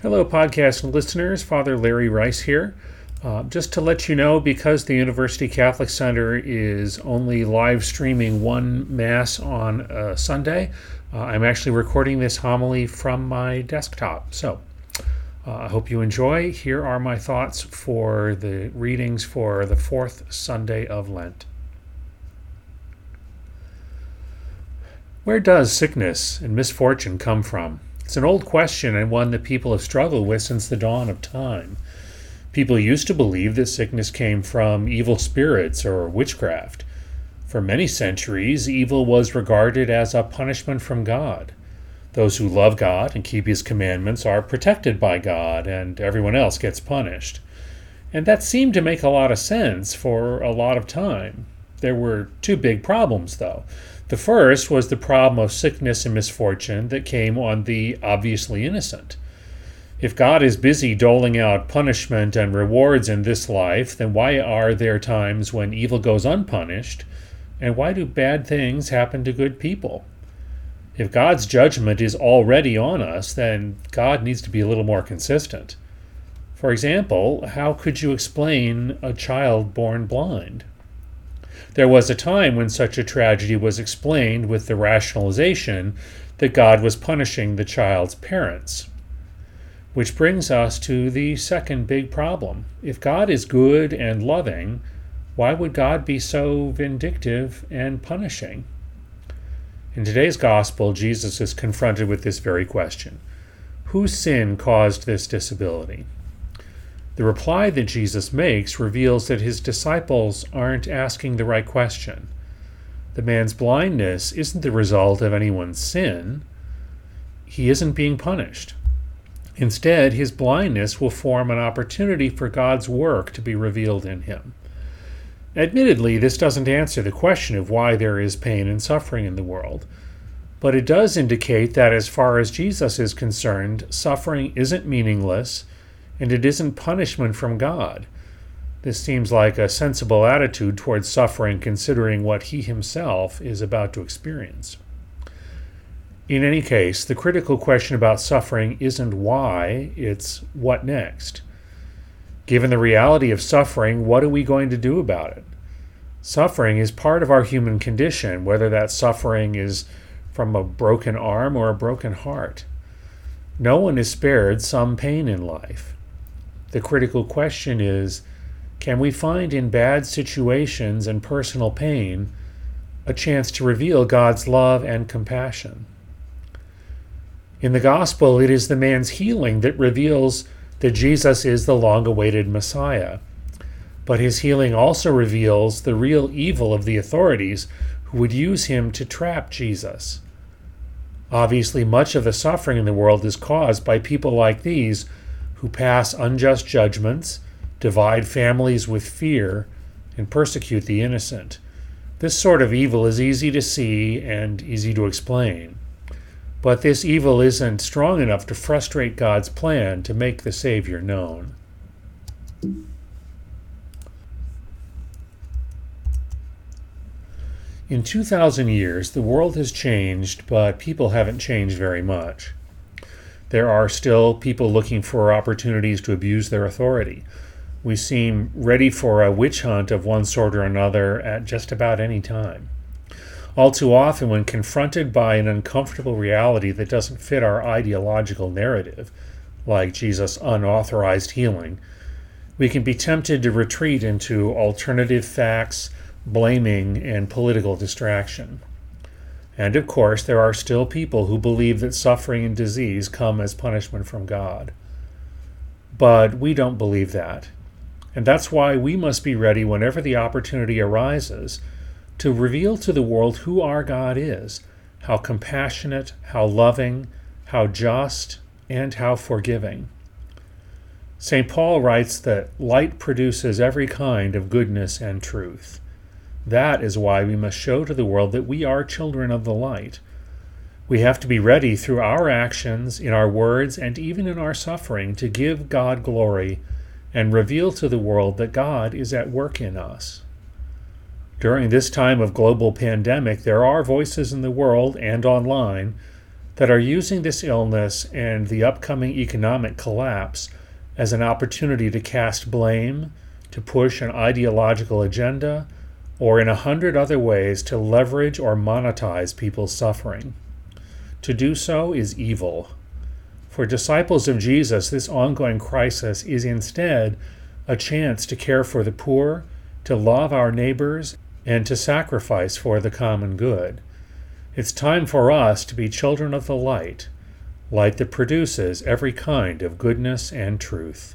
Hello, podcast listeners. Father Larry Rice here. Uh, just to let you know, because the University Catholic Center is only live streaming one Mass on a Sunday, uh, I'm actually recording this homily from my desktop. So uh, I hope you enjoy. Here are my thoughts for the readings for the fourth Sunday of Lent. Where does sickness and misfortune come from? It's an old question and one that people have struggled with since the dawn of time. People used to believe that sickness came from evil spirits or witchcraft. For many centuries, evil was regarded as a punishment from God. Those who love God and keep His commandments are protected by God, and everyone else gets punished. And that seemed to make a lot of sense for a lot of time. There were two big problems, though. The first was the problem of sickness and misfortune that came on the obviously innocent. If God is busy doling out punishment and rewards in this life, then why are there times when evil goes unpunished? And why do bad things happen to good people? If God's judgment is already on us, then God needs to be a little more consistent. For example, how could you explain a child born blind? There was a time when such a tragedy was explained with the rationalization that God was punishing the child's parents. Which brings us to the second big problem. If God is good and loving, why would God be so vindictive and punishing? In today's gospel, Jesus is confronted with this very question Whose sin caused this disability? The reply that Jesus makes reveals that his disciples aren't asking the right question. The man's blindness isn't the result of anyone's sin. He isn't being punished. Instead, his blindness will form an opportunity for God's work to be revealed in him. Admittedly, this doesn't answer the question of why there is pain and suffering in the world, but it does indicate that as far as Jesus is concerned, suffering isn't meaningless and it isn't punishment from God. This seems like a sensible attitude towards suffering, considering what he himself is about to experience. In any case, the critical question about suffering isn't why, it's what next. Given the reality of suffering, what are we going to do about it? Suffering is part of our human condition, whether that suffering is from a broken arm or a broken heart. No one is spared some pain in life. The critical question is can we find in bad situations and personal pain a chance to reveal God's love and compassion? In the gospel, it is the man's healing that reveals that Jesus is the long awaited Messiah. But his healing also reveals the real evil of the authorities who would use him to trap Jesus. Obviously, much of the suffering in the world is caused by people like these who pass unjust judgments, divide families with fear, and persecute the innocent. This sort of evil is easy to see and easy to explain. But this evil isn't strong enough to frustrate God's plan to make the Savior known. In 2,000 years, the world has changed, but people haven't changed very much. There are still people looking for opportunities to abuse their authority. We seem ready for a witch hunt of one sort or another at just about any time. All too often, when confronted by an uncomfortable reality that doesn't fit our ideological narrative, like Jesus' unauthorized healing, we can be tempted to retreat into alternative facts, blaming, and political distraction. And of course, there are still people who believe that suffering and disease come as punishment from God. But we don't believe that. And that's why we must be ready whenever the opportunity arises to reveal to the world who our God is, how compassionate, how loving, how just, and how forgiving. St. Paul writes that light produces every kind of goodness and truth. That is why we must show to the world that we are children of the light. We have to be ready through our actions, in our words, and even in our suffering to give God glory and reveal to the world that God is at work in us. During this time of global pandemic, there are voices in the world and online that are using this illness and the upcoming economic collapse as an opportunity to cast blame, to push an ideological agenda, or in a hundred other ways to leverage or monetize people's suffering. To do so is evil. For disciples of Jesus, this ongoing crisis is instead a chance to care for the poor, to love our neighbors, and to sacrifice for the common good. It's time for us to be children of the light, light that produces every kind of goodness and truth.